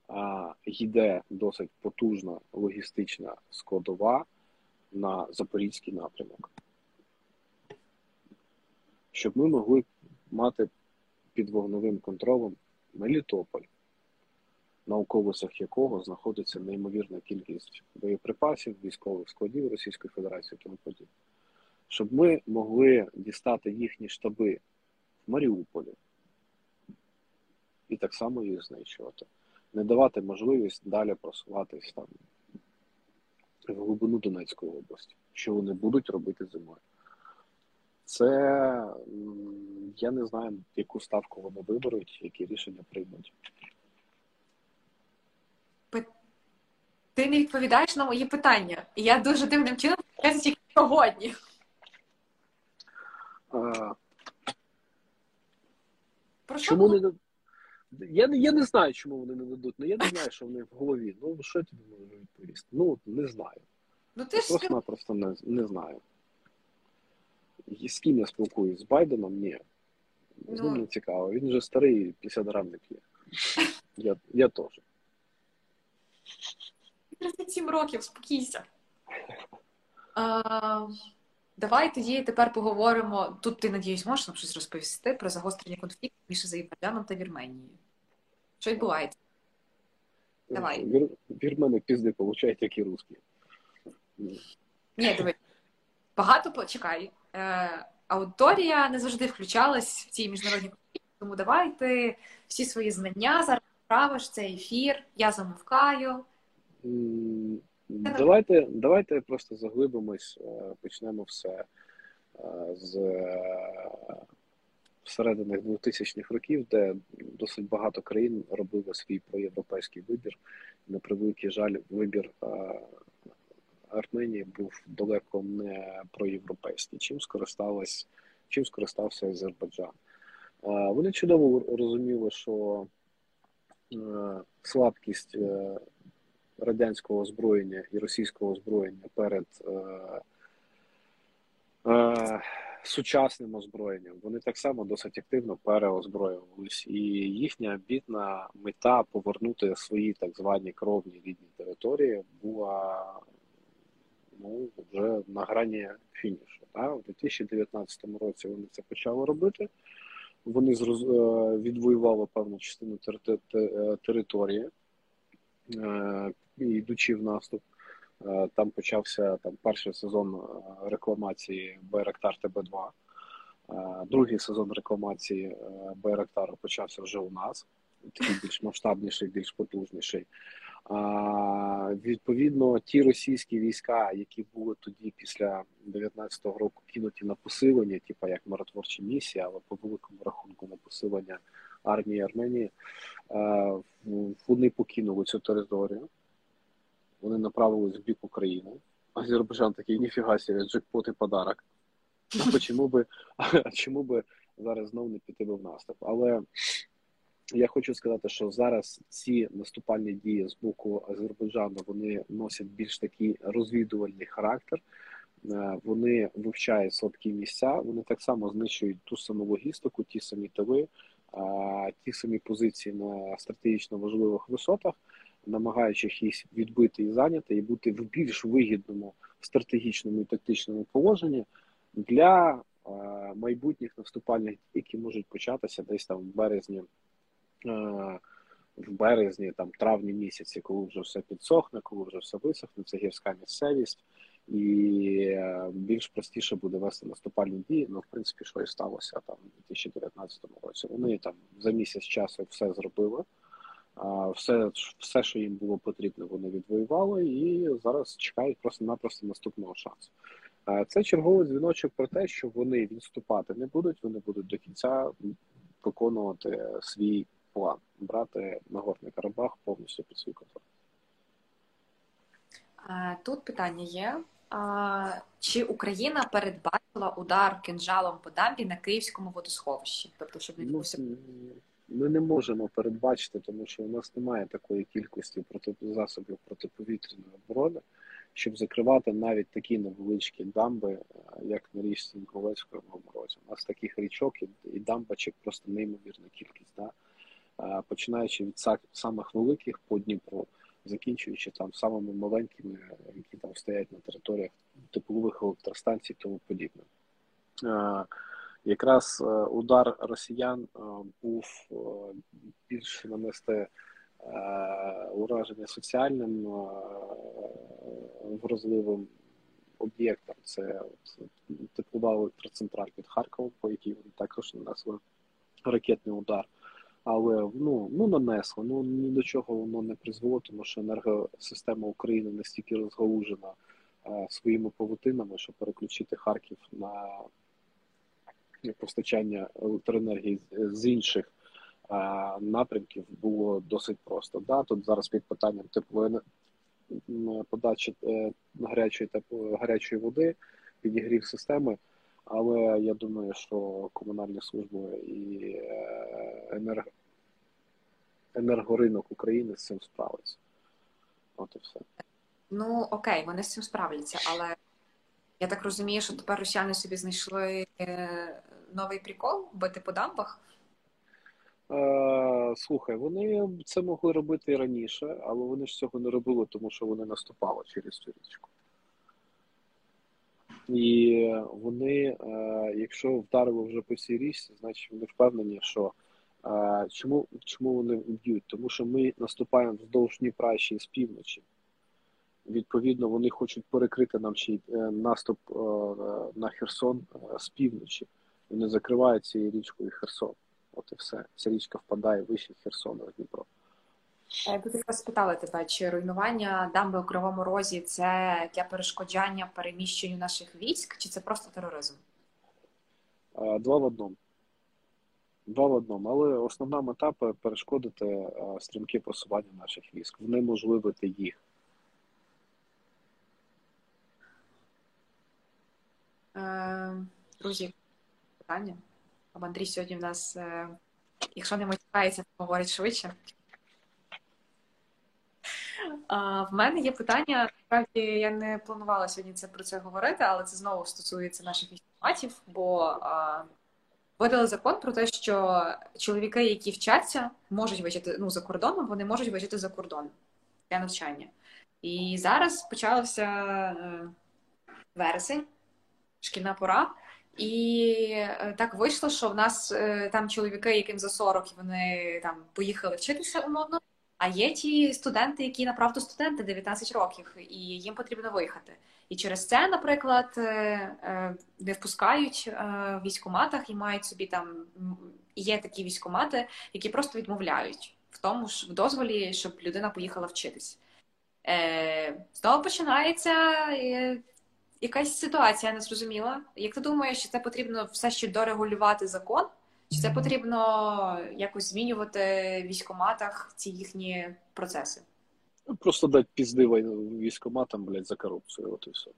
а, йде досить потужна логістична складова на Запорізький напрямок. Щоб ми могли мати під вогневим контролем Мелітополь, на околицях якого знаходиться неймовірна кількість боєприпасів, військових складів Російської Федерації і тому подібне. Щоб ми могли дістати їхні штаби в Маріуполі і так само їх знищувати, не давати можливість далі просуватись там в глибину Донецької області, що вони будуть робити зимою. Це я не знаю, яку ставку вони виберуть, які рішення приймуть. ти не відповідаєш на мої питання. Я дуже дивним чином тільки сьогодні. А... Про Чому не я я не знаю, чому вони не ведуть, але я не знаю, що вони в голові. Ну, що я тобі можу відповісти? Ну, не знаю. Ну, ти ж Просто не, не знаю. І з ким я спілкуюсь? З Байденом? Ні. З ним ну... не цікаво. Він вже старий 50 грам не п'є. Я, Я теж. 37 років, спокійся. А, Давай тоді тепер поговоримо. Тут ти, надіюсь, можеш нам щось розповісти про загострення конфлікту між Азербайджаном та Вірменією. Що відбувається? Давай. Вір... Вірмени пізди получають, як і русські. Ні, диви. Багато почекай. Е, Аудиторія не завжди включалась в ці міжнародні конфлікти, тому давайте всі свої знання зараз правиш цей ефір, я замовкаю. Давайте давайте просто заглибимось, е, почнемо все е, з середини 2000-х років, де досить багато країн робили свій проєвропейський вибір. На превеликий жаль, вибір е, Арменії був далеко не проєвропейський. Чим скористалась, чим скористався Азербайджан? Вони чудово розуміли, що слабкість радянського озброєння і російського озброєння перед е, е, сучасним озброєнням, вони так само досить активно переозброювалися. І їхня бідна мета повернути свої так звані кровні рідні території була ну, вже на грані фінішу. Так? У 2019 році вони це почали робити. вони. Е, відвоювали певну частину території, йдучи в наступ. Там почався там перший сезон рекламації Байрактар ТБ2. Другий сезон рекламації Байрактару почався вже у нас, такий більш масштабніший, більш потужніший. Відповідно, ті російські війська, які були тоді після 19-го року кинуті на посилення, типу як миротворчі місії, але по великому рахунку на посилення армії Арменії, вони покинули цю територію. Вони направились в бік України. Азербайджан такий ніфіга себе, джекпот і подарок. А чому би, а чому би зараз знов не піти би в наступ? Але я хочу сказати, що зараз ці наступальні дії з боку Азербайджану вони носять більш такий розвідувальний характер. Е, вони вивчають слабкі місця, вони так само знищують ту саму логістику, ті самі тили, ті самі позиції на стратегічно важливих висотах, намагаючись відбити і зайняти, і бути в більш вигідному стратегічному і тактичному положенні для е, майбутніх наступальних дій, які можуть початися десь там в березні. Е, в березні, там травні місяці, коли вже все підсохне, коли вже все висохне, це гірська місцевість, і е, більш простіше буде вести наступальні дії. Ну, в принципі, що і сталося там у 2019 році. Вони там за місяць часу все зробили. Все, все, що їм було потрібно, вони відвоювали і зараз чекають просто-напросто наступного шансу. Це черговий дзвіночок про те, що вони відступати не будуть, вони будуть до кінця виконувати свій план брати Нагорний Карабах повністю під свій контроль. Тут питання є. Чи Україна передбачила удар кинжалом по дамбі на київському водосховищі? Тобто, щоб не відбувся ну, ми не можемо передбачити, тому що у нас немає такої кількості проти засобів протиповітряної оборони, щоб закривати навіть такі невеличкі дамби, як на річці Ніковецької в морозі. У нас таких річок і дамбачок просто неймовірна кількість. Да? починаючи від самих великих по Дніпру, закінчуючи там самими маленькими, які там стоять на територіях теплових електростанцій, тому подібне. Якраз е, удар росіян е, був е, більш нанести ураження соціальним вразливим об'єктом. Це теплова електроцентраль під Харковом, по якій вони також нанесли ракетний удар але ну ну нанесло. Ну ні до чого воно не призвело, тому що енергосистема України настільки розгалужена е, своїми павутинами, що переключити Харків на постачання електроенергії з інших напрямків було досить просто. Да, Тут зараз під питанням тепло подачі е, гарячої тепло гарячої води, підігрів системи. Але я думаю, що комунальні служби і е, енерго... енергоринок України з цим справиться. От і все. Ну окей, вони з цим справляться, але я так розумію, що тепер росіяни собі знайшли е, новий прикол бити по дамбах. Е, слухай, вони це могли робити і раніше, але вони ж цього не робили, тому що вони наступали через цю річку. І вони, е, якщо вдарили вже по цій річці, значить вони впевнені, що чому чому вони б'ють? Тому що ми наступаємо вздовж Дніпра ще з півночі. Відповідно, вони хочуть перекрити нам ще е, наступ на Херсон з півночі. Вони закривають цією річкою Херсон. От і все. Ця річка впадає вище Херсона в Дніпро. Я би якраз спитала тебе, чи руйнування дамби у Кривому Розі це для перешкоджання переміщенню наших військ, чи це просто тероризм? Два в одному. Два в одному. Але основна мета перешкодити стрімке просування наших військ, внеможливити їх. Друзі, питання. Андрій сьогодні в нас, якщо не матюкається, то говорить швидше. В мене є питання. Насправді я не планувала сьогодні це про це говорити, але це знову стосується наших військоматів, бо видали закон про те, що чоловіки, які вчаться, можуть виїжджати ну, за кордоном, вони можуть виїжджати за кордон для навчання. І зараз почався е, вересень, шкільна пора. І е, так вийшло, що в нас е, там чоловіки, яким за 40, вони там поїхали вчитися умовно. А є ті студенти, які направду студенти 19 років, і їм потрібно виїхати. І через це, наприклад, не впускають в військоматах і мають собі там є такі військомати, які просто відмовляють в тому ж в дозволі, щоб людина поїхала вчитись. Е, Знову починається е, якась ситуація незрозуміла. Як ти думаєш, чи це потрібно все ще дорегулювати закон? Чи це потрібно якось змінювати в військоматах ці їхні процеси? Ну, просто дати пізди військоматам, блядь, за корупцію, от і все.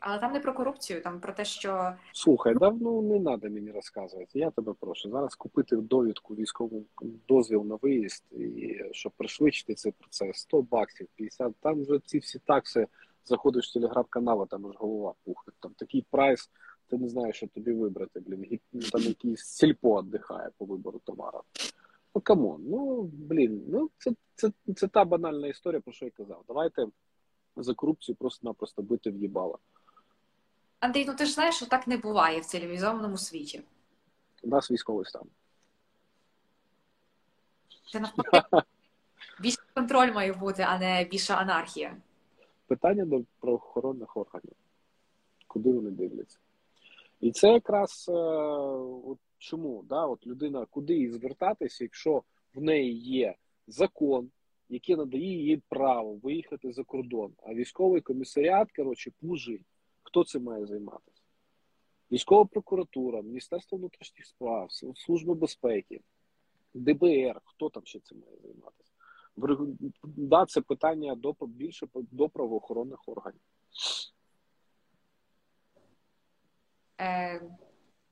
Але там не про корупцію, там про те, що. Слухай, давно не треба мені розказувати. Я тебе прошу. Зараз купити довідку військову дозвіл на виїзд, і щоб пришвидшити цей процес, 100 баксів, 50. Там вже ці всі такси заходиш в телеграм-канал, а там аж голова пухне. Там такий прайс, ти не знаєш, що тобі вибрати. Блін, там якийсь сільпо віддихає по вибору товару. Ну come on, ну блін, ну це, це, це та банальна історія, про що я казав. Давайте за корупцію просто-напросто бити в їбало. Андрій, ну ти ж знаєш, що так не буває в цивілізованому світі. У нас військовий стан. Це навпаки більше контроль має бути, а не більша анархія. Питання до правоохоронних органів. Куди вони дивляться? І це якраз е, от чому да, от людина куди їй звертатися, якщо в неї є закон, який надає їй право виїхати за кордон, а військовий комісаріат, коротше, пужить. Хто цим має займатися? Військова прокуратура, Міністерство внутрішніх справ, Служба безпеки, ДБР, хто там ще цим має займатися? Да, це питання до більше до правоохоронних органів. Е,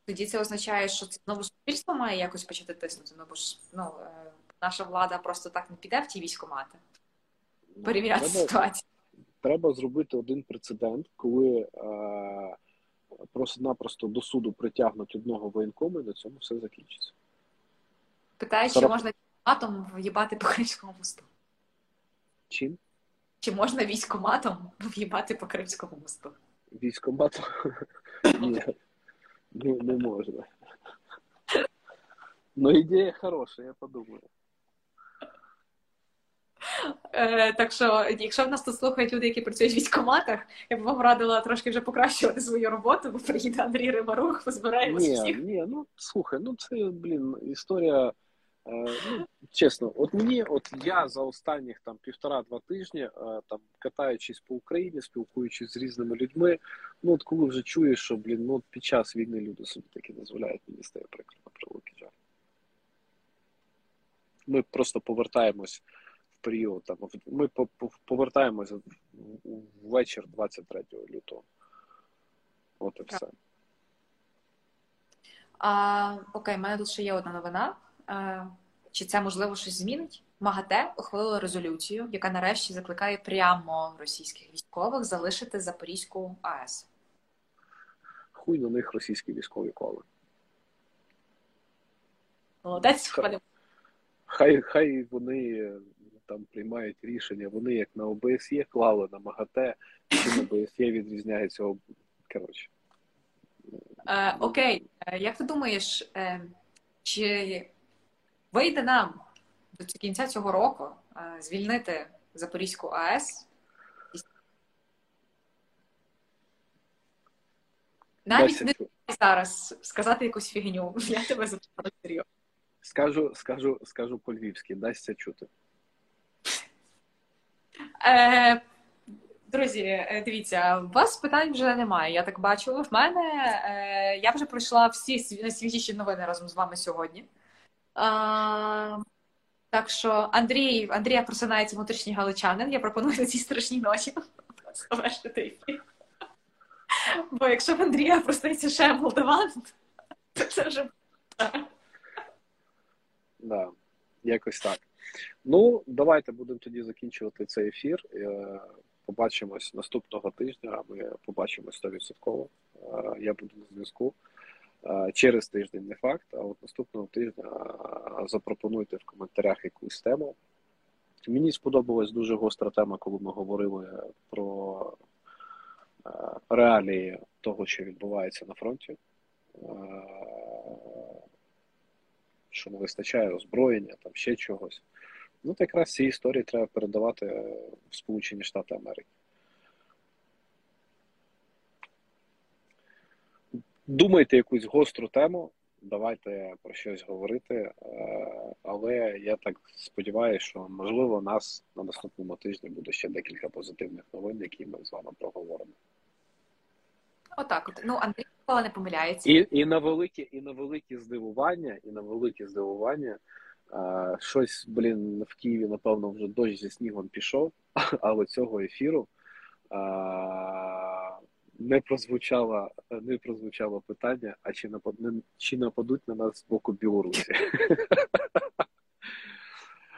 Тоді це означає, що це знову суспільство має якось почати тиснути. Ну бо ж ну, е, наша влада просто так не піде в ті військомати. Ну, Перевіряти треба, ситуацію треба зробити один прецедент, коли е, просто-напросто до суду притягнуть одного воєнкома і на цьому все закінчиться. Питаю, чи можна військоматом в'їбати по Кримському мосту? Чим? Чи можна військоматом в'їбати по Кримському мосту? Військоматом? Ні, не, не можна. Ну, ідея хороша, я подумаю. Е, Так що, якщо в нас тут слухають люди, які працюють в військоматах, я б вам радила трошки вже покращувати свою роботу, бо приїде Андрій Римарух, позбираємося ні, всіх. Ні, ну слухай, ну це блін історія. Е, ну, Чесно, от мені, от я за останніх там півтора-два тижні, е, там катаючись по Україні, спілкуючись з різними людьми, ну от коли вже чуєш, що блін, ну під час війни люди собі таки дозволяють, мені стає прикро на превеликий жаль. Ми просто повертаємось в період. Там ми повертаємося ввечір 23 лютого. От і все. А, Окей, в мене тут ще є одна новина. А, Чи це можливо щось змінить? МАГАТЕ ухвалило резолюцію, яка нарешті закликає прямо російських військових залишити Запорізьку АЕС. Хуй на них російські військові коли. Молодець, хай, хай вони там приймають рішення. Вони як на ОБСЄ клали на МАГАТЕ, чи на ОБСЄ відрізняється коротше. Е, окей, е, як ти думаєш, е, чи вийде нам до кінця цього року е, звільнити Запорізьку АЕС? Навіть не зараз сказати якусь фігню. Я тебе запитала серйозно. Скажу, скажу, скажу по-львівськи, дасться чути. Е, Друзі, е, дивіться, у вас питань вже немає. Я так бачу. В мене е, я вже пройшла всі найсвіжіші новини разом з вами сьогодні. Так що Андрій, Андрія просинається внутрішній галичанин. Я пропоную цій страшній ночі завершити ефір. Бо якщо в Андрія проситься ще молдаван, то це вже. Да, якось так. Ну, давайте будемо тоді закінчувати цей ефір. Е, побачимось наступного тижня. Ми побачимось 100%. Е, я буду на зв'язку. Через тиждень не факт, а от наступного тижня запропонуйте в коментарях якусь тему. Мені сподобалась дуже гостра тема, коли ми говорили про реалії того, що відбувається на фронті. що не вистачає озброєння, там ще чогось. Ну, то якраз ці історії треба передавати в Сполучені Штати Америки. Думайте якусь гостру тему, давайте про щось говорити. Е, але я так сподіваюся, що можливо нас на наступному тижні буде ще декілька позитивних новин, які ми з вами проговоримо. Отак, от ну Андрій ніколи не помиляється, і і на велике, і на велике здивування, і на велике здивування. А, щось, блін, в Києві, напевно, вже дощ зі снігом пішов, але цього ефіру а, не прозвучало не прозвучало питання: а чи напад, чи нападуть на нас з боку Білорусі?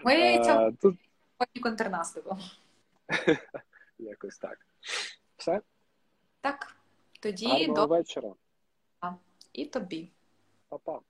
Ми цього тут контрнаступом. Якось так. Все? Так. Тоді Гарного до вечора. і тобі. Па-па.